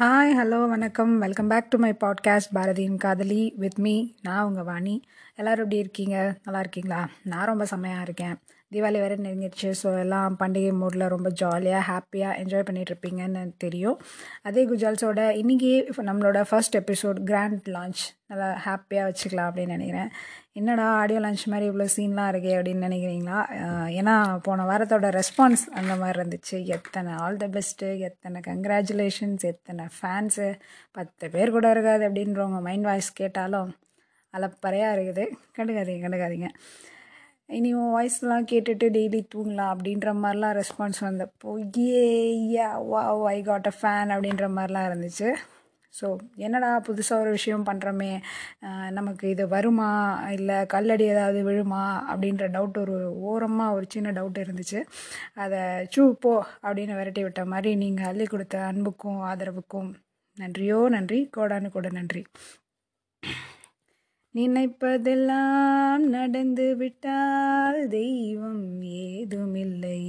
Hi hello வணக்கம். Welcome back to my podcast பாரதியின் காதலி வித் மீ நான் உங்கள் வாணி. எல்லோரும் எப்படி இருக்கீங்க? நல்லா இருக்கீங்களா? நான் ரொம்ப செம்மையாக இருக்கேன். தீபாவளி வேறு நெருங்கிடுச்சு ஸோ எல்லாம் பண்டிகை மூடில் ரொம்ப ஜாலியாக ஹாப்பியாக என்ஜாய் பண்ணிகிட்ருப்பீங்கன்னு தெரியும். அதே குஜால்ஸோட இன்றைக்கி நம்மளோட ஃபர்ஸ்ட் எபிசோட் கிராண்ட் லான்ச் நல்லா ஹாப்பியாக வச்சுக்கலாம் அப்படின்னு நினைக்கிறேன். என்னடா ஆடியோ லான்ச் மாதிரி இவ்வளோ சீன்லாம் இருக்கே அப்படின்னு நினைக்கிறீங்களா? ஏன்னா போன வாரத்தோட ரெஸ்பான்ஸ் அந்த மாதிரி இருந்துச்சு. எத்தனை ஆல் த பெஸ்ட்டு எத்தனை கங்க்ராச்சுலேஷன்ஸ் எத்தனை ஃபேன்ஸு பத்து பேர் கூட இருக்காது அப்படின்றவங்க மைண்ட் வாய்ஸ் கேட்டாலும் அலப்பறையாக இருக்குது. கண்டுக்காதீங்க கண்டுக்காதீங்க. இனி உன் வாய்ஸ்லாம் கேட்டுட்டு டெய்லி தூங்கலாம் அப்படின்ற மாதிரிலாம் ரெஸ்பான்ஸ் வந்தப்போ ஏ யா வா ஐ காட் அ ஃபேன் அப்படின்ற மாதிரிலாம் இருந்துச்சு. ஸோ என்னடா புதுசாக ஒரு விஷயம் பண்ணுறோமே நமக்கு இது வருமா? இல்லை கல்லடி ஏதாவது விழுமா? அப்படின்ற டவுட் ஒரு ஓரமாக ஒரு சின்ன டவுட் இருந்துச்சு. அதை சூ போ அப்படின்னு விரட்டி விட்ட மாதிரி நீங்கள் அள்ளி கொடுத்த அன்புக்கும் ஆதரவுக்கும் நன்றியோ நன்றி? கோடானு கூட நன்றி. நினைப்பதெல்லாம் நடந்து விட்டால் தெய்வம் ஏதுமில்லை.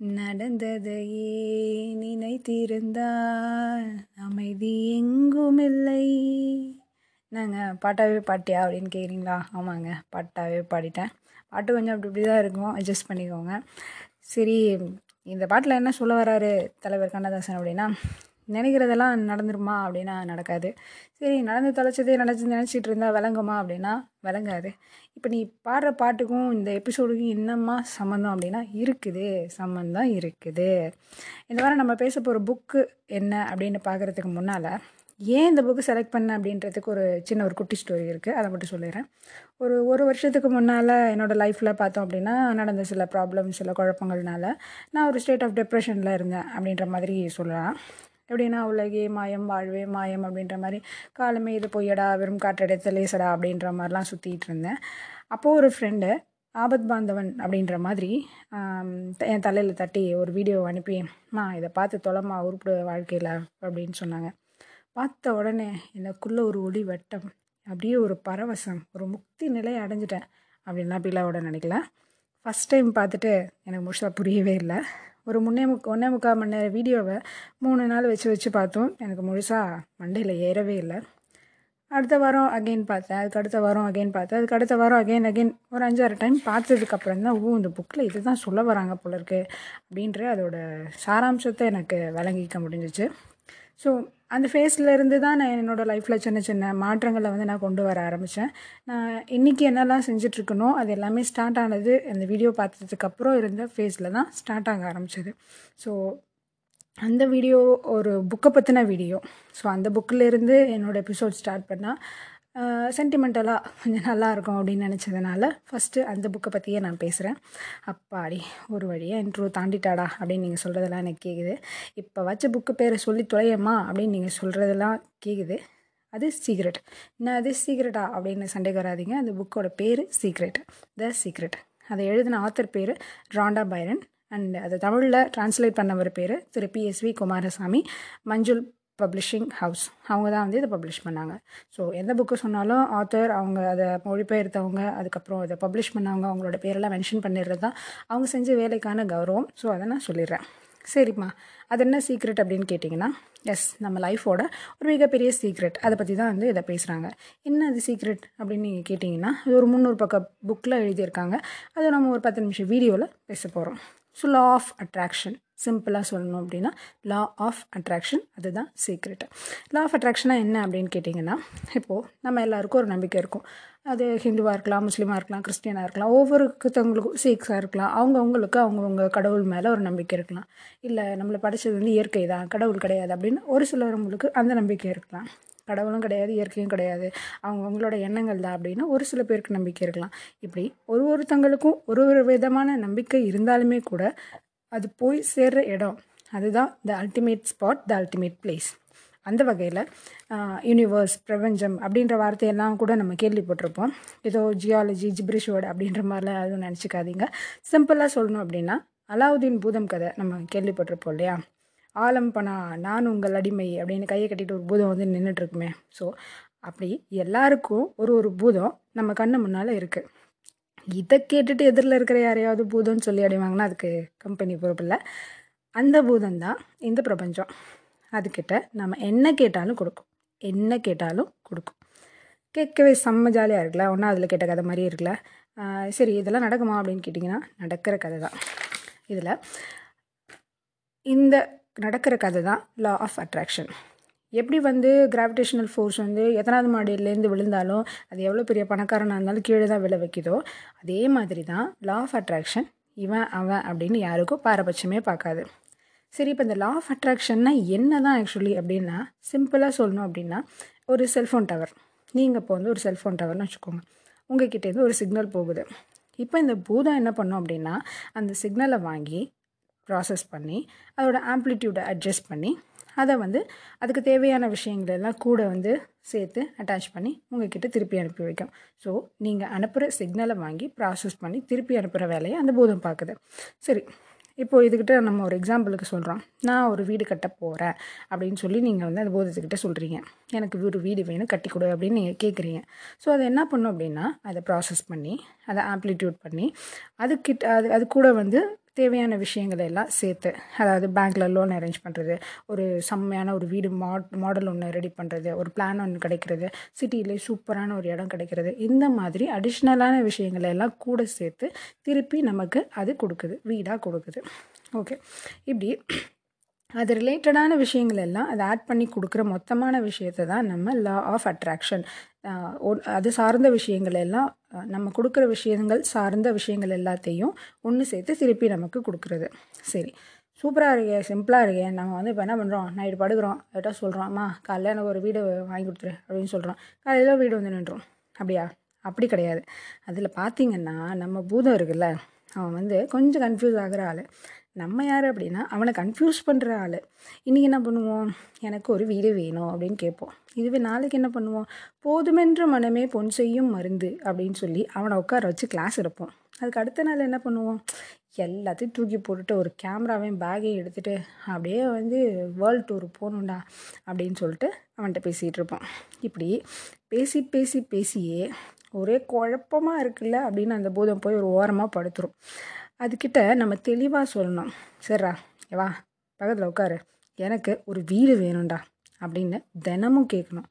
நடந்ததையே நினைத்திருந்தால் அமைதி எங்குமில்லை. நாங்கள் பாட்டாவே பாட்டியா அப்படின்னு கேட்குறீங்களா ஆமாங்க பாட்டாவே பாடிட்டேன். பாட்டு கொஞ்சம் அப்படி இப்படி தான் இருக்கும். அட்ஜஸ்ட் பண்ணிக்கோங்க. சரி இந்த பாட்டில் என்ன சொல்ல வராரு தலைவர் கண்ணதாசன் அப்படின்னா நினைக்கிறதெல்லாம் நடந்துருமா அப்படின்னா நடக்காது. சரி நடந்து தொலைச்சதே நினச்சி நினச்சிட்டு இருந்தால் விளங்குமா அப்படின்னா விளங்காது. இப்போ நீ பாடுற பாட்டுக்கும் இந்த எபிசோடுக்கும் என்னம்மா சம்மந்தம் அப்படின்னா இருக்குது. சம்மந்தம் இருக்குது. இந்த வாரம் நம்ம பேச போகிற புக்கு என்ன அப்படின்னு பார்க்குறதுக்கு முன்னால் ஏன் இந்த புக்கு செலக்ட் பண்ண அப்படின்றதுக்கு ஒரு சின்ன ஒரு குட்டி ஸ்டோரி இருக்குது அதை மட்டும் சொல்லிடுறேன். ஒரு ஒரு வருஷத்துக்கு முன்னால் என்னோடய லைஃப்பில் பார்த்தோம் அப்படின்னா நடந்த சில ப்ராப்ளம்ஸ் சில குழப்பங்கள்னால நான் ஒரு ஸ்டேட் ஆஃப் டிப்ரெஷனில் இருந்தேன் அப்படின்ற மாதிரி சொல்லலாம். எப்படின்னா உலகே மாயம் வாழ்வே மாயம் அப்படின்ற மாதிரி காலமே இது பொய்யடா வெறும் காற்றடைத்த லேசடா அப்படின்ற மாதிரிலாம் சுற்றிட்டு இருந்தேன். அப்போது ஒரு ஃப்ரெண்டு ஆபத் பாந்தவன் அப்படின்ற மாதிரி என் தலையில் தட்டி ஒரு வீடியோ அனுப்பி மா இதை பார்த்து தொலைமா உருப்பிடு வாழ்க்கையில் அப்படின்னு சொன்னாங்க. பார்த்த உடனே எனக்குள்ளே ஒரு ஒளி வெட்டம் அப்படியே ஒரு பரவசம் ஒரு முக்தி நிலையை அடைஞ்சிட்டேன் அப்படின்லாம் பிலாவோட நினைக்கல. ஃபஸ்ட் டைம் பார்த்துட்டு எனக்கு முழுசாக புரியவே இல்லை. ஒரு முன்னே முக் ஒன்றே முக்கால் மணி நேரம் வீடியோவை மூணு நாள் வச்சு வச்சு பார்த்தோம் எனக்கு முழுசாக மண்டையில் ஏறவே இல்லை. அடுத்த வாரம் அகெயின் பார்த்தேன் அதுக்கு அடுத்த வாரம் அகெயின் பார்த்தேன் அதுக்கு அடுத்த வாரம் அகெயின் அகெயின் ஒரு அஞ்சாறு டைம் பார்த்ததுக்கப்புறம் தான் ஓ இந்த புக்கில் இது தான் சொல்ல வராங்க போல இருக்குது அப்படின்ற அதோட சாராம்சத்தை எனக்கு விளங்கிக்க முடிஞ்சிச்சு. ஸோ அந்த ஃபேஸ்லேருந்து தான் நான் என்னோடய லைஃப்பில் சின்ன சின்ன மாற்றங்களை வந்து நான் கொண்டு வர ஆரம்பித்தேன் நான் இன்றைக்கி என்னெல்லாம் செஞ்சிட்ருக்கனோ அது எல்லாமே ஸ்டார்ட் ஆனது அந்த வீடியோ பார்த்ததுக்கப்புறம் இருந்த ஃபேஸில் தான் ஸ்டார்ட் ஆக ஆரம்பிச்சது. ஸோ அந்த வீடியோ ஒரு புக்கை பற்றின வீடியோ ஸோ அந்த புக்கிலேருந்து என்னோடய எபிசோட் ஸ்டார்ட் பண்ணால் சென்டிமெண்டலாக கொஞ்சம் நல்லாயிருக்கும் அப்படின்னு நினச்சதுனால ஃபஸ்ட்டு அந்த புக்கை பற்றியே நான் பேசுகிறேன் அப்பாடி ஒரு வழியாக இன்ட்ரோ தாண்டிட்டாடா அப்படின்னு நீங்கள் சொல்கிறதெல்லாம் எனக்கு கேட்குது இப்போ வச்ச புக்கு பேரை சொல்லி தொலையம்மா அப்படின்னு நீங்கள் சொல்கிறதெல்லாம் கேட்குது அது சீக்ரெட் என்ன அது சீக்ரெட்டா அப்படின்னு சண்டைக்கு வராதிங்க. அந்த புக்கோட பேர் சீக்ரெட் த சீக்ரெட் அதை எழுதின ஆத்தர் பேர் ராண்டா பைரன். அண்ட் அதை தமிழில் டிரான்ஸ்லேட் பண்ணவர் பேர் Thiru PSV Kumaraswamy. Manjul publishing house அவங்க தான் வந்து இதை பப்ளிஷ் பண்ணாங்க. ஸோ எந்த புக்கு சொன்னாலும் ஆத்தர் அவங்க அதை மொழிபெயர்த்தவங்க அதுக்கப்புறம் அதை பப்ளிஷ் பண்ணவங்க அவங்களோட பேரெல்லாம் மென்ஷன் பண்ணிடுறது தான் அவங்க செஞ்ச வேலைக்கான கௌரவம். ஸோ அதை நான் சொல்லிடுறேன். சரிம்மா. அது என்ன சீக்ரெட் அப்படின்னு கேட்டிங்கன்னா எஸ் நம்ம லைஃபோட ஒரு மிகப்பெரிய சீக்ரெட் அதை பற்றி தான் வந்து இதை பேசுகிறாங்க என்ன அது சீக்ரெட் அப்படின்னு நீங்கள் கேட்டிங்கன்னா அது ஒரு முந்நூறு பக்கம் புக்கில் எழுதியிருக்காங்க. அதை நம்ம ஒரு பத்து நிமிஷம் வீடியோவில் பேச போகிறோம் ஸோ லா ஆஃப் அட்ராக்ஷன் சிம்பிளாக சொல்லணும் அப்படின்னா லா ஆஃப் அட்ராக்ஷன் அதுதான் சீக்ரெட் லா ஆஃப் அட்ராக்ஷனாக என்ன அப்படின்னு கேட்டிங்கன்னா இப்போது நம்ம எல்லாருக்கும் ஒரு நம்பிக்கை இருக்கும். அது ஹிந்துவாக இருக்கலாம் முஸ்லீமாக இருக்கலாம் கிறிஸ்டியனாக இருக்கலாம் ஒவ்வொருத்தவங்களுக்கும் சீக்ஸாக இருக்கலாம் அவங்கவுங்களுக்கு அவங்கவுங்க கடவுள் மேலே ஒரு நம்பிக்கை இருக்கலாம். இல்லை நம்மளை படித்தது வந்து இயற்கை தான் கடவுள் கிடையாது அப்படின்னு ஒரு சிலவங்களுக்கு அந்த நம்பிக்கை இருக்கலாம். கடவுளும் கிடையாது இயற்கையும் கிடையாது அவங்கவுங்களோட எண்ணங்கள் தான் அப்படின்னா ஒரு சில பேருக்கு நம்பிக்கை இருக்கலாம். இப்படி ஒரு ஒருத்தங்களுக்கும் ஒரு ஒரு விதமான நம்பிக்கை இருந்தாலுமே கூட அது போய் சேர்ற இடம். அதுதான் the ultimate spot the ultimate place அந்த வகையில் யூனிவர்ஸ் பிரபஞ்சம் அப்படின்ற வார்த்தையெல்லாம் கூட நம்ம கேள்விப்பட்டிருப்போம். ஏதோ ஜியாலஜி ஜிப்ரிஷ் வேர்டு அப்படின்ற மாதிரிலாம் எதுவும் நினச்சிக்காதீங்க. சிம்பிளாக சொல்லணும் அப்படின்னா அலாவுதீன் பூதம் கதை நம்ம கேள்விப்பட்டிருப்போம் இல்லையா? ஆலம் பனா நான் உங்கள் அடிமை அப்படின்னு கையை கட்டிட்டு ஒரு பூதம் வந்து நின்றுட்டுருக்குமே ஸோ அப்படி எல்லாருக்கும் ஒரு ஒரு பூதம் நம்ம கண்ணு முன்னால் இருக்குது இதை கேட்டுட்டு எதிரில் இருக்கிற யாரையாவது பூதம்னு சொல்லி அடைவாங்கன்னா அதுக்கு கம்பெனி பொறுப்பில்லை அந்த பூதம் தான் இந்த பிரபஞ்சம். அதுக்கிட்ட நம்ம என்ன கேட்டாலும் கொடுக்கும். என்ன கேட்டாலும் கொடுக்கும். கேட்கவே செம்ம ஜாலியாக இருக்குல்ல? ஒன்றா அதில் கேட்ட கதை மாதிரி இருக்குல்ல? சரி இதெல்லாம் நடக்குமா அப்படின்னு கேட்டிங்கன்னா நடக்கிற கதை தான். இதில் இந்த நடக்கிற கதை தான் லா ஆஃப் அட்ராக்ஷன் எப்படி வந்து கிராவிடேஷனல் ஃபோர்ஸ் வந்து எத்தனாவது மாடியிலேருந்து விழுந்தாலும் அது எவ்வளோ பெரிய பணக்காரனாக இருந்தாலும் கீழே தான் விழ வைக்குதோ அதே மாதிரி தான் லா ஆஃப் அட்ராக்ஷன் இவன் அவன் அப்படின்னு யாருக்கும் பாரபட்சமே பார்க்காது. சரி இப்போ இந்த லா ஆஃப் அட்ராக்ஷன்னா என்ன தான் ஆக்சுவலி அப்படின்னா சிம்பிளாக சொல்லணும் அப்படின்னா ஒரு செல்ஃபோன் டவர் நீங்கள் இப்போ வந்து ஒரு செல்ஃபோன் டவர்னு வச்சுக்கோங்க. உங்ககிட்டேருந்து ஒரு சிக்னல் போகுது. இப்போ இந்த பூதம் என்ன பண்ணும் அப்படின்னா அந்த சிக்னலை வாங்கி ப்ராசஸ் பண்ணி அதோட ஆம்ப்ளிடியூடை அட்ஜஸ்ட் பண்ணி அதை வந்து அதுக்கு தேவையான விஷயங்கள் எல்லாம் கூட வந்து சேர்த்து அட்டாச் பண்ணி உங்ககிட்ட திருப்பி அனுப்பி வைக்கும். ஸோ நீங்கள் அனுப்புகிற சிக்னலை வாங்கி ப்ராசஸ் பண்ணி திருப்பி அனுப்புகிற வேலையை அந்த பூதம் பார்க்குது சரி இப்போது இதுக்கிட்ட நம்ம ஒரு எக்ஸாம்பிளுக்கு சொல்கிறோம் நான் ஒரு வீடு கட்ட போகிறேன் அப்படின்னு சொல்லி நீங்கள் வந்து அந்த பூதத்துக்கிட்ட சொல்கிறீங்க எனக்கு ஒரு வீடு வேணும் கட்டி கொடு அப்படின்னு நீங்கள் கேட்குறீங்க ஸோ அதை என்ன பண்ணும் அப்படின்னா அதை ப்ராசஸ் பண்ணி அதை ஆம்ப்ளிடியூட் பண்ணி அதுக்கிட்ட அது அது கூட வந்து தேவையான விஷயங்களை எல்லாம் சேர்த்து அதாவது பேங்க்கில் லோன் அரேஞ்ச் பண்ணுறது ஒரு செம்மையான ஒரு வீடு மாட் மாடல் ஒன்று ரெடி பண்ணுறது ஒரு பிளான் ஒன்று கிடைக்கிறது சிட்டியிலே சூப்பரான ஒரு இடம் கிடைக்கிறது இந்த மாதிரி அடிஷ்னலான விஷயங்களை எல்லாம் கூட சேர்த்து திருப்பி நமக்கு அது கொடுக்குது வீடாக கொடுக்குது. ஓகே இப்படி அது ரிலேட்டடான விஷயங்கள் எல்லாம் அதை ஆட் பண்ணி கொடுக்குற மொத்தமான விஷயத்தை தான் நம்ம லா ஆஃப் அட்ராக்ஷன் அது சார்ந்த விஷயங்கள் எல்லாம் நம்ம கொடுக்குற விஷயங்கள் சார்ந்த விஷயங்கள் எல்லாத்தையும் ஒன்று சேர்த்து திருப்பி நமக்கு கொடுக்குறது. சரி. சூப்பராக இருக்கே சிம்பிளாக இருக்கே. நம்ம வந்து இப்போ என்ன பண்ணுறோம் நைட்டு படுக்கிறோம். ஏட்டா சொல்கிறோம் அம்மா காலையில் எனக்கு ஒரு வீடு வாங்கி கொடுத்துரு அப்படின்னு சொல்கிறோம் காலையில் வீடு வந்து நின்றோம் அப்படியா? அப்படி கிடையாது. அதில் பார்த்தீங்கன்னா நம்ம பூதம் இருக்குல்ல அவன் வந்து கொஞ்சம் கன்ஃபியூஸ் ஆகிற ஆள். நம்ம யார் அப்படின்னா அவனை கன்ஃபியூஸ் பண்ணுற ஆள். இன்றைக்கி என்ன பண்ணுவோம்? எனக்கு ஒரு வீடு வேணும் அப்படின்னு கேட்போம். இதுவே நாளைக்கு என்ன பண்ணுவோம்? போதுமென்ற மனமே பொன் செய்யும் மருந்து அப்படின்னு சொல்லி அவனை உட்கார வச்சு கிளாஸ் எடுப்போம். அதுக்கு அடுத்த நாள் என்ன பண்ணுவோம்? எல்லாத்தையும் தூக்கி போட்டுட்டு ஒரு கேமராவையும் பேக்கையும் எடுத்துகிட்டு அப்படியே வந்து வேர்ல்டு டூர் போகணுண்டா அப்படின்னு சொல்லிட்டு அவன்கிட்ட பேசிகிட்டு இருப்போம். இப்படி பேசி பேசி பேசியே ஒரே குழப்பமாக இருக்குல்ல அப்படின்னு அந்த பூதம் போய் ஒரு ஓரமாக படுத்துரும். அதுக்கிட்ட நம்ம தெளிவாக சொல்லணும். சரிடா வா பக்கத்தில் உட்காரு. எனக்கு ஒரு வீடு வேணும்டா அப்படின்னு தினமும் கேட்கணும்.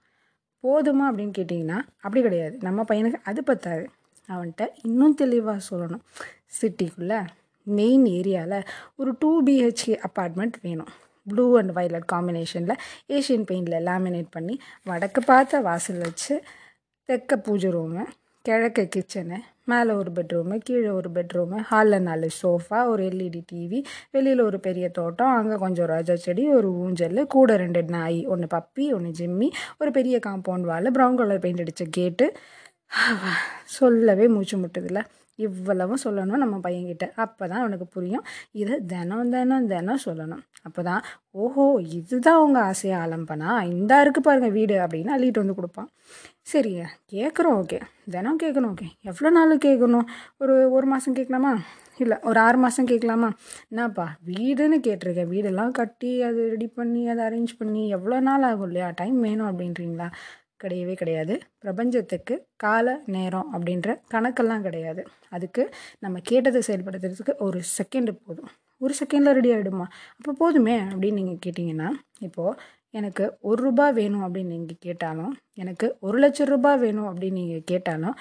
போதுமா அப்படின்னு கேட்டிங்கன்னா அப்படி கிடையாது. நம்ம பையனுக்கு அது பத்தாது. அவன்கிட்ட இன்னும் தெளிவாக சொல்லணும். சிட்டிக்குள்ளே மெயின் ஏரியாவில் ஒரு டூ பிஹெச்கே அப்பார்ட்மெண்ட் வேணும். ப்ளூ அண்ட் வைலட் காம்பினேஷனில் ஏஷியன் பெயிண்டில் லேமினேட் பண்ணி வடக்கு பார்த்த வாசல் வச்சு தெற்க பூஜை ரூமு கிழக்கு கிச்சனு மேலே ஒரு பெட்ரூமு கீழே ஒரு பெட்ரூமு ஹாலில் நாலு சோஃபா ஒரு எல்இடி டிவி வெளியில் ஒரு பெரிய தோட்டம் அங்கே கொஞ்சம் ரோஜா செடி ஒரு ஊஞ்சல் கூட ரெண்டு நாய் ஒன்று பப்பி ஒன்று ஜிம்மி ஒரு பெரிய compound wall brown colour paint அடித்த கேட்டு சொல்லவே மூச்சு முட்டுதில்லை இவ்வளவும் சொல்லணும் நம்ம பையன்கிட்ட. அப்போ தான் அவனுக்கு புரியும். இதை தினம் தினம் தினம் சொல்லணும். அப்போ தான் ஓஹோ இதுதான் உங்கள் ஆசையை? ஆலம்பனா இந்தா இருக்கு பாருங்கள் வீடு அப்படின்னு அள்ளிட்டு வந்து கொடுப்பான். சரிங்க. கேட்குறோம் ஓகே தினம் கேட்கணும் ஓகே எவ்வளோ நாள் கேட்கணும் ஒரு ஒரு மாதம் கேட்கலாமா இல்லை ஒரு ஆறு மாதம் கேட்கலாமா என்னப்பா வீடுன்னு கேட்டிருக்கேன் வீடெல்லாம் கட்டி அது ரெடி பண்ணி அதை அரேஞ்ச் பண்ணி எவ்வளோ நாள் ஆகும் இல்லையா? டைம் வேணும் அப்படின்றீங்களா? கிடையவே கிடையாது. பிரபஞ்சத்துக்கு கால நேரம் அப்படின்ற கணக்கெல்லாம் கிடையாது. அதுக்கு நம்ம கேட்டதை செயல்படுத்துறதுக்கு ஒரு செகண்டு போதும். ஒரு செகண்டில் ரெடி ஆகிடுமா அப்போ போதுமே அப்படின்னு நீங்கள் கேட்டிங்கன்னா இப்போது எனக்கு ஒரு ரூபா வேணும் அப்படின்னு நீங்கள் கேட்டாலும் எனக்கு ஒரு லட்சம் ரூபா வேணும் அப்படின்னு நீங்கள் கேட்டாலும்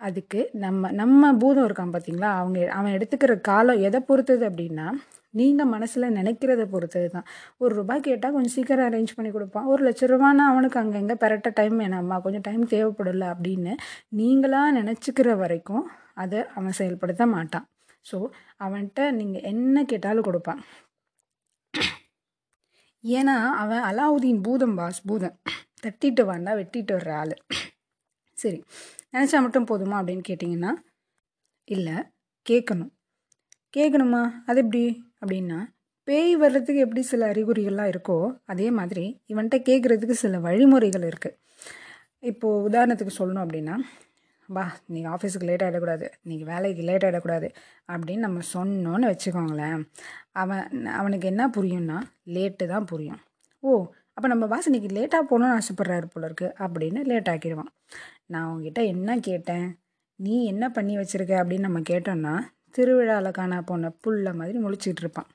அதுக்கு நம்ம நம்ம பூதம் இருக்கான் பார்த்தீங்களா அவங்க அவன் எடுத்துக்கிற காலம் எதை பொறுத்தது அப்படின்னா நீங்கள் மனசில் நினைக்கிறத பொறுத்தது தான் ஒரு ரூபாய் கேட்டால் கொஞ்சம் சீக்கிரம் அரேஞ்ச் பண்ணி கொடுப்பான். ஒரு லட்ச ரூபான்னா அவனுக்கு அங்கே பரட்ட டைம் வேணாம்மா கொஞ்சம் டைம் தேவைப்படல அப்படின்னு நீங்களாக நினச்சிக்கிற வரைக்கும் அதை அவன் செயல்படுத்த மாட்டான். ஸோ அவன்கிட்ட நீங்கள் என்ன கேட்டாலும் கொடுப்பான். ஏன்னா அவன் அலாவுதீன் பூதம் பாஸ் பூதம். தட்டிட்டு வந்தா வெட்டிட்டு வர்ற ஆள். சரி நினச்சா மட்டும் போதுமா அப்படின்னு கேட்டிங்கன்னா இல்லை கேட்கணும். கேட்கணுமா? அது எப்படி? அப்படின்னா பேய் வர்றதுக்கு எப்படி சில அறிகுறிகள்லாம் இருக்கோ அதே மாதிரி இவன்கிட்ட கேட்குறதுக்கு சில வழிமுறைகள் இருக்குது இப்போது உதாரணத்துக்கு சொல்லணும் அப்படின்னா வா நீங்கள் ஆஃபீஸுக்கு லேட் ஆகிடக்கூடாது நீங்கள் வேலைக்கு லேட் ஆகிடக்கூடாது அப்படின்னு நம்ம சொன்னோன்னு வச்சுக்கோங்களேன். அவன் அவனுக்கு என்ன புரியும்னா லேட்டு தான் புரியும். ஓ அப்போ நம்ம பாஸ் இன்றைக்கி லேட்டாக போகணும்னு ஆசைப்பட்றாரு போல இருக்கு அப்படின்னு லேட் ஆக்கிடுவான். நான் உங்ககிட்ட என்ன கேட்டேன்? நீ என்ன பண்ணி வச்சுருக்க? அப்படின்னு நம்ம கேட்டோம்னா திருவிழாவில் காணா போன புல்ல மாதிரி முழிச்சிக்கிட்டு இருப்பான்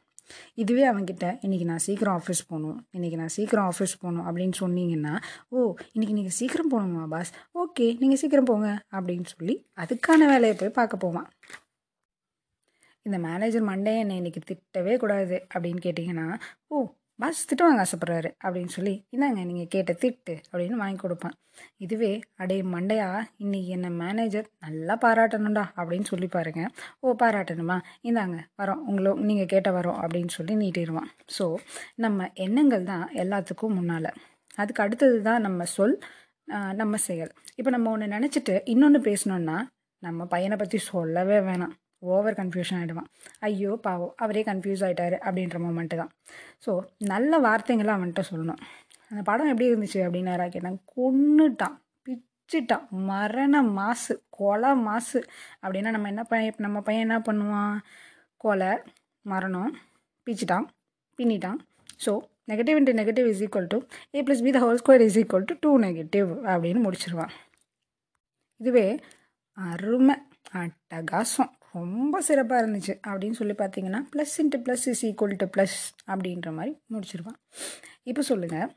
இதுவே அவன்கிட்ட இன்றைக்கி நான் சீக்கிரம் ஆஃபீஸ் போகணும் இன்றைக்கி நான் சீக்கிரம் ஆஃபீஸ் போகணும் அப்படின்னு சொன்னீங்கன்னா ஓ இன்றைக்கி நீங்கள் சீக்கிரம் போகணுமா பாஸ்? ஓகே நீங்கள் சீக்கிரம் போங்க அப்படின்னு சொல்லி அதுக்கான வேலையை போய் பார்க்க போவான். இந்த மேனேஜர் மண்டே என்னை இன்றைக்கி திட்டவே கூடாது அப்படின்னு கேட்டிங்கன்னா ஓ பாஸ் திட்டு வாங்க ஆசைப்பட்றாரு அப்படின்னு சொல்லி இந்தாங்க நீங்கள் கேட்ட திட்டு அப்படின்னு வாங்கி கொடுப்பேன். இதுவே அடே மண்டையா இன்னைக்கு என்ன மேனேஜர் நல்லா பாராட்டணும்டா அப்படின்னு சொல்லி பாருங்க. ஓ பாராட்டணுமா? இந்தாங்க வரோம். உங்களை நீங்கள் கேட்ட வரோம் அப்படின்னு சொல்லி நீட்டிடுவான். ஸோ நம்ம எண்ணங்கள் தான் எல்லாத்துக்கும் முன்னால். அதுக்கு அடுத்தது தான் நம்ம சொல் நம்ம செயல். இப்போ நம்ம ஒன்று நினச்சிட்டு இன்னொன்று பேசணுன்னா நம்ம பையனை பற்றி சொல்லவே வேணாம். ஓவர் கன்ஃபியூஷன் ஆகிடுவான் ஐயோ பாவம் அவரே கன்ஃபியூஸ் ஆகிட்டாரு அப்படின்ற மூமெண்ட்டு தான். ஸோ நல்ல வார்த்தைங்களை அவன்கிட்ட சொல்லணும். அந்த படம் எப்படி இருந்துச்சு அப்படின்னு யாராவது கேட்டாங்க கொன்னுட்டான் பிச்சுட்டான் மரண மாசு கொலை மாசு அப்படின்னா நம்ம என்ன பையன் நம்ம பையன் என்ன பண்ணுவான்? கொலை மரணம் பிச்சுட்டான் பின்னிட்டான். So negative into negative is equal to A plus B the whole square is equal to two negative அப்படின்னு முடிச்சிருவான். இதுவே அருமை அட்டகாசம். ரொம்ப சிறப்பாக இருந்துச்சு. அப்படின்னு சொல்லி பார்த்தீங்கன்னா plus into plus is equal to plus அப்படின்ற மாதிரி முடிச்சிருவான் இப்போ சொல்லுங்கள்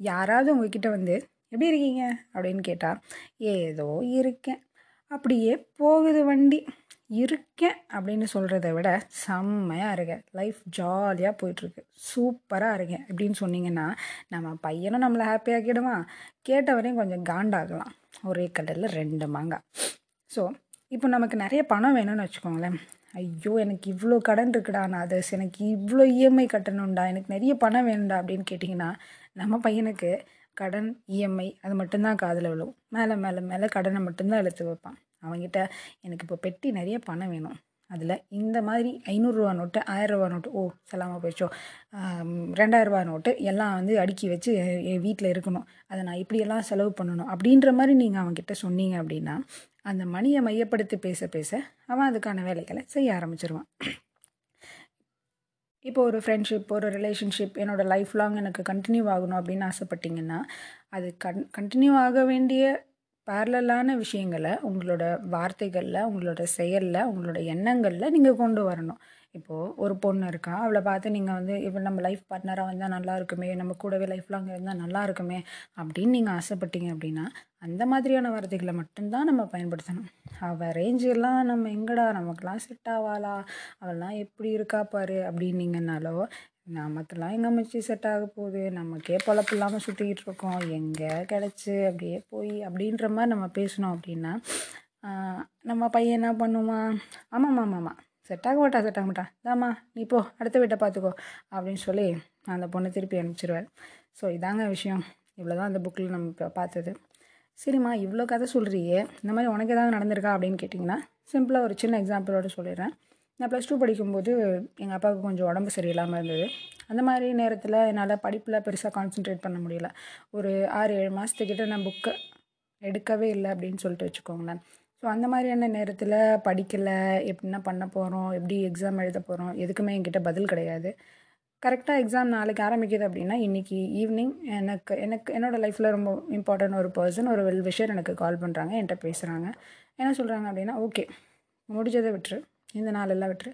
யாராவது உங்ககிட்ட வந்து எப்படி இருக்கீங்க? அப்படின்னு கேட்டால் ஏதோ இருக்கேன். அப்படியே போகுது வண்டி. இருக்கேன். அப்படின்னு சொல்கிறத விட செம்மையாக இருக்கேன். லைஃப் ஜாலியாக போயிட்டுருக்கு. சூப்பராக இருக்கேன். அப்படின்னு சொன்னீங்கன்னா நம்ம பையனும் நம்மளை ஹாப்பியாக்கிடுவான் கேட்டவரையும் கொஞ்சம் காண்டாகலாம் ஒரே கடலில் ரெண்டு மாங்காய் ஸோ இப்போ நமக்கு நிறைய பணம் வேணும்னு வச்சுக்கோங்களேன். ஐயோ எனக்கு இவ்வளோ கடன் இருக்குடா நான் அதர்ஸ் எனக்கு இவ்வளோ இஎம்ஐ கட்டணும்டா எனக்கு நிறைய பணம் வேணும்டா அப்படின்னு கேட்டிங்கன்னா நம்ம பையனுக்கு கடன் இஎம்ஐ அது மட்டும்தான் காதில் விழும். மேலே மேலே மேலே கடனை மட்டும்தான் எடுத்து வைப்பான். அவன்கிட்ட எனக்கு இப்போ பெட்டி நிறைய பணம் வேணும். அதில் இந்த மாதிரி ஐநூறுரூவா நோட்டு ஆயிரரூவா நோட்டு ஓ செல்லாமல் போயிடுச்சோ. ரெண்டாயிரரூவா நோட்டு எல்லாம் வந்து அடுக்கி வச்சு என் வீட்டில் இருக்கணும். அதை நான் இப்படியெல்லாம் செலவு பண்ணணும். அப்படின்ற மாதிரி நீங்கள் அவன்கிட்ட சொன்னீங்க அப்படின்னா அந்த மணியை மையப்படுத்தி பேச பேச அவன் அதுக்கான வேலைகளை செய்ய ஆரம்பிச்சிருவான். இப்போ ஒரு ஃப்ரெண்ட்ஷிப் ஒரு ரிலேஷன்ஷிப் என்னோடய லைஃப் லாங் எனக்கு கண்டினியூ ஆகணும் அப்படின்னு ஆசைப்பட்டீங்கன்னா அது கன் கண்டினியூ ஆக வேண்டிய பேரலலான விஷயங்களை உங்களோட வார்த்தைகளில் உங்களோட செயலில் உங்களோட எண்ணங்களில் நீங்கள் கொண்டு வரணும். இப்போது ஒரு பொண்ணு இருக்கா அவளை பார்த்து நீங்கள் வந்து இப்போ நம்ம லைஃப் பார்ட்னராக வந்தால் நல்லா இருக்குமே நம்ம கூடவே லைஃப் லாங் இருந்தால் நல்லா இருக்குமே அப்படின்னு நீங்கள் ஆசைப்பட்டீங்க அப்படின்னா அந்த மாதிரியான வார்த்தைகளை மட்டும்தான் நம்ம பயன்படுத்தணும். அவள் ரேஞ்செல்லாம் நம்ம எங்கடா நமக்கெல்லாம் செட் ஆவாளா அவள்லாம் எப்படி இருக்கா பாரு அப்படின்னீங்கன்னாலோ நமக்கெல்லாம் எங்கே மச்சி செட் ஆக போகுது. நமக்கே பொழப்பு இல்லாமல் சுற்றிக்கிட்டு இருக்கோம். எங்கே கிடச்சி அப்படியே போய் அப்படின்ற மாதிரி நம்ம பேசினோம் அப்படின்னா நம்ம பையன் என்ன பண்ணுவான்? ஆமாம்மா ஆமாம்மா செட் ஆக மாட்டா செட் ஆக மாட்டான். தாம்மா நீ போ அடுத்த வீட்டை பார்த்துக்கோ அப்படின்னு சொல்லி அந்த பொண்ணை திருப்பி அனுப்பிச்சிருவார். ஸோ இதாங்க விஷயம். இவ்வளோ தான் அந்த புக்கில் நம்ம இப்போ பார்த்தது. சரிம்மா இவ்வளோ கதை சொல்கிறியே இந்த மாதிரி உனக்கு ஏதாவது நடந்திருக்கா அப்படின்னு கேட்டிங்கன்னா சிம்பிளாக ஒரு சின்ன எக்ஸாம்பிளோட சொல்லிடுறேன். நான் ப்ளஸ் டூ படிக்கும்போது எங்கள் அப்பாவுக்கு கொஞ்சம் உடம்பு சரியில்லாமல் இருந்தது. அந்த மாதிரி நேரத்தில் என்னால் படிப்பில் பெருசாக கான்சென்ட்ரேட் பண்ண முடியல. ஒரு ஆறு ஏழு மாதத்துக்கிட்ட நான் புக்கை எடுக்கவே இல்லை அப்படின்னு சொல்லிட்டு வச்சுக்கோங்களேன். ஸோ அந்த மாதிரியான நேரத்தில் படிக்கலை. எப்படின்னா பண்ண போகிறோம் எப்படி எக்ஸாம் எழுத போகிறோம் எதுக்குமே என்கிட்ட பதில் கிடையாது. கரெக்டாக எக்ஸாம் நாளைக்கு ஆரம்பிக்குது அப்படின்னா இன்றைக்கி ஈவினிங் எனக்கு எனக்கு என்னோடய லைஃப்பில் ரொம்ப இம்பார்ட்டன்ட் ஒரு பர்சன் ஒரு வெல் விஷர் எனக்கு கால் பண்ணுறாங்க என்கிட்ட பேசுகிறாங்க என்ன சொல்கிறாங்க அப்படின்னா ஓகே முடிஞ்சதை விட்டுரு. இந்த நாளெல்லாம் விட்டுரு.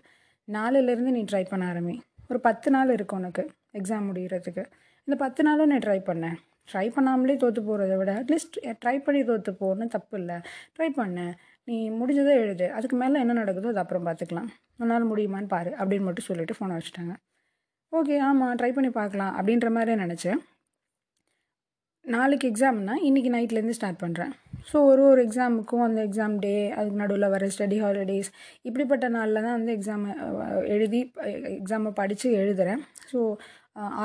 நாளிலேருந்து நீ ட்ரை பண்ண ஆரம்பி. ஒரு பத்து நாள் இருக்கும் உனக்கு எக்ஸாம் முடிகிறதுக்கு இந்த பத்து நாளும் நீ ட்ரை பண்ண. ட்ரை பண்ணாமலே தோற்று போகிறத விட அட்லீஸ்ட் ட்ரை பண்ணி தோற்று போகணும் தப்பு இல்லை. ட்ரை பண்ண. நீ முடிஞ்சதை எழுது. அதுக்கு மேலே என்ன நடக்குதோ அது அப்புறம் பார்த்துக்கலாம். உன்னால் முடியுமான்னு பாரு அப்படின்னு மட்டும் சொல்லிவிட்டு ஃபோனை வச்சுட்டாங்க. ஓகே ஆமாம் ட்ரை பண்ணி பார்க்கலாம் அப்படின்ற மாதிரி நினச்சேன் நாளைக்கு எக்ஸாம்னா இன்றைக்கி நைட்லேருந்து ஸ்டார்ட் பண்ணுறேன் ஸோ ஒரு ஒரு எக்ஸாமுக்கும் அந்த எக்ஸாம் டே அதுக்கு நடுவில் வர ஸ்டடி ஹாலிடேஸ் இப்படிப்பட்ட நாளில் தான் வந்து எக்ஸாமை எழுதி எக்ஸாமை படித்து எழுதுகிறேன் ஸோ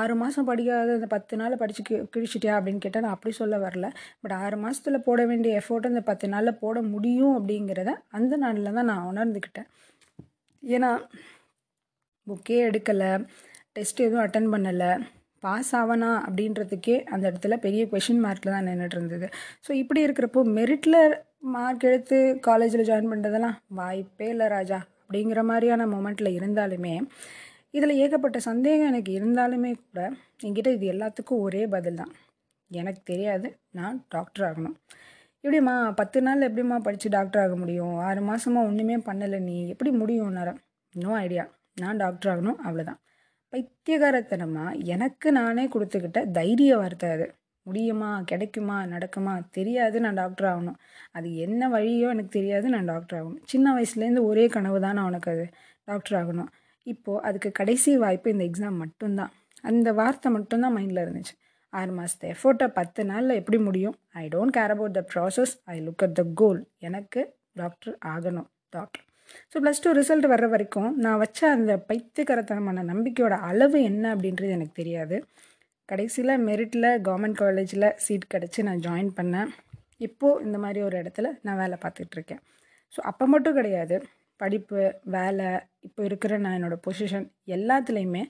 ஆறு மாதம் படிக்காத அந்த பத்து நாள் படித்து கி கிழிச்சிட்டியா அப்படின்னு கேட்டால் நான் அப்படி சொல்ல வரல. பட் ஆறு மாதத்தில் போட வேண்டிய எஃபோர்ட் அந்த பத்து நாளில் போட முடியும் அப்படிங்கிறத அந்த நாளில் தான் நான் உணர்ந்துக்கிட்டேன் ஏன்னா புக்கே எடுக்கலை டெஸ்ட் எதுவும் அட்டன் பண்ணலை. பாஸ் ஆவனா அப்படின்றதுக்கே அந்த இடத்துல பெரிய கொஷின் மார்க்கில் தான் நின்றுட்டு இருந்தது. ஸோ இப்படி இருக்கிறப்போ மெரிட்டில் மார்க் எடுத்து காலேஜில் ஜாயின் பண்ணுறதெல்லாம் வாய்ப்பே இல்லை ராஜா. அப்படிங்கிற மாதிரியான மொமெண்ட்டில் இருந்தாலுமே இதில் ஏகப்பட்ட சந்தேகம் எனக்கு இருந்தாலுமே கூட என்கிட்ட இது எல்லாத்துக்கும் ஒரே பதில் தான். எனக்கு தெரியாது நான் டாக்டர் ஆகணும். எப்படிம்மா பத்து நாள் எப்படிம்மா படித்து டாக்டர் ஆக முடியும்? ஆறு மாதமாக ஒன்றுமே பண்ணலை நீ. எப்படி முடியும் நேரம் நோ ஐடியா நான் டாக்டர் ஆகணும் அவ்வளோதான் பைத்தியகாரத்தனமாக எனக்கு நானே கொடுத்துக்கிட்ட தைரிய வார்த்தை அது. முடியுமா? கிடைக்குமா? நடக்குமா? தெரியாது நான் டாக்டர் ஆகணும். அது என்ன வழியோ எனக்கு தெரியாது நான் டாக்டர் ஆகணும். சின்ன வயசுலேருந்து ஒரே கனவு தான் நான் உனக்கு அது. டாக்டர் ஆகணும். இப்போது அதுக்கு கடைசி வாய்ப்பு இந்த எக்ஸாம் மட்டும்தான். அந்த வார்த்தை மட்டும்தான் மைண்டில் இருந்துச்சு. ஆறு மாதத்து எஃபோர்ட்டை பத்து நாளில் எப்படி முடியும்? I don't care about the process I look at the goal எனக்கு டாக்டர் ஆகணும். Doctor so plus two result வர்ற வரைக்கும் நான் வச்ச அந்த பைத்தியகரத்தனமான நம்பிக்கையோட அளவு என்ன அப்படின்றது எனக்கு தெரியாது. கடைசியில் மெரிட்டில் கவர்மெண்ட் காலேஜில் சீட் கிடச்சி நான் ஜாயின் பண்ணேன். இப்போது இந்த மாதிரி ஒரு இடத்துல நான் வேலை பார்த்துட்ருக்கேன் ஸோ அப்போ மட்டும் கிடையாது. படிப்பு வேலை இப்போ இருக்கிற நான் என்னோடய பொசிஷன் எல்லாத்துலேயுமே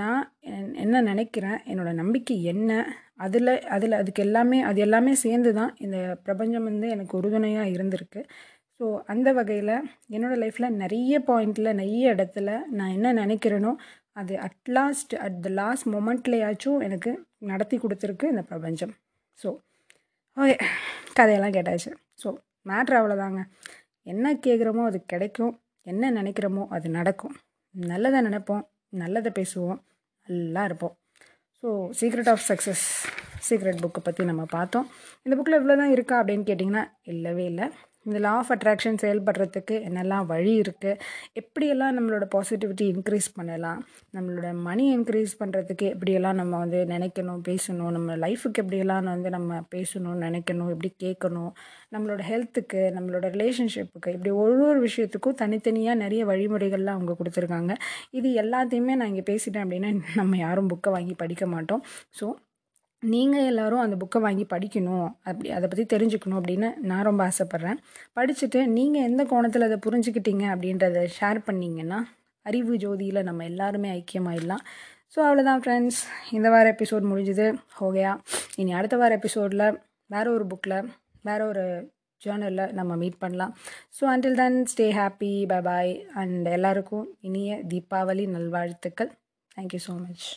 நான் என்ன நினைக்கிறேன் என்னோடய நம்பிக்கை என்ன அதில் அதில் அதுக்கு எல்லாமே அது எல்லாமே சேர்ந்து தான் இந்த பிரபஞ்சம் வந்து எனக்கு உறுதுணையாக இருந்திருக்கு. ஸோ அந்த வகையில் என்னோடய லைஃப்பில் நிறைய பாயிண்டில் நிறைய இடத்துல நான் என்ன நினைக்கிறேனோ அது at last at the last மொமெண்ட்லேயாச்சும் எனக்கு நடத்தி கொடுத்துருக்கு இந்த பிரபஞ்சம். ஸோ ஓகே கதையெல்லாம் கேட்டாச்சு. ஸோ மேட்ரு அவ்வளோதாங்க என்ன கேட்குறோமோ அது கிடைக்கும். என்ன நினைக்கிறோமோ அது நடக்கும். நல்லதை நினைப்போம் நல்லதை பேசுவோம் நல்லா இருப்போம். So secret of success secret புக்கை பற்றி நம்ம பார்த்தோம். இந்த புக்கில் இவ்வளோ தான் இருக்கா அப்படின்னு கேட்டிங்கன்னா இல்லவே இல்லை. இந்த லா ஆஃப் அட்ராக்ஷன் செயல்படுறதுக்கு என்னெல்லாம் வழி இருக்குது எப்படியெல்லாம் நம்மளோட பாசிட்டிவிட்டி இன்க்ரீஸ் பண்ணலாம்? நம்மளோட மணி இன்க்ரீஸ் பண்ணுறதுக்கு எப்படியெல்லாம் நம்ம வந்து நினைக்கணும் பேசணும்? நம்ம லைஃபுக்கு எப்படியெல்லாம் வந்து நம்ம பேசணும் நினைக்கணும்? எப்படி கேட்கணும்? நம்மளோட ஹெல்த்துக்கு நம்மளோட ரிலேஷன்ஷிப்புக்கு இப்படி ஒரு ஒரு விஷயத்துக்கும் தனித்தனியாக நிறைய வழிமுறைகள்லாம் அவங்க கொடுத்துருக்காங்க. இது எல்லாத்தையுமே நான் இங்கே பேசிட்டேன் அப்படின்னா நம்ம யாரும் புக்கை வாங்கி படிக்க மாட்டோம். ஸோ நீங்கள் எல்லோரும் அந்த புக்கை வாங்கி படிக்கணும் அப்படி அதை பற்றி தெரிஞ்சுக்கணும் அப்படின்னு நான் ரொம்ப ஆசைப்பட்றேன். படிச்சுட்டு நீங்கள் எந்த கோணத்தில் அதை புரிஞ்சுக்கிட்டீங்க அப்படின்றத ஷேர் பண்ணிங்கன்னா அறிவு ஜோதியில் நம்ம எல்லாருமே ஐக்கியமாயிடலாம். ஸோ அவ்வளோதான் ஃப்ரெண்ட்ஸ் இந்த வார எபிசோட் முடிஞ்சுது. ஹோகையா இனி அடுத்த வார எபிசோடில் வேறு ஒரு புக்கில் வேறு ஒரு ஜேர்னலில் நம்ம மீட் பண்ணலாம். So until then stay happy bye bye and எல்லாருக்கும் இனிய தீபாவளி நல்வாழ்த்துக்கள். Thank you so much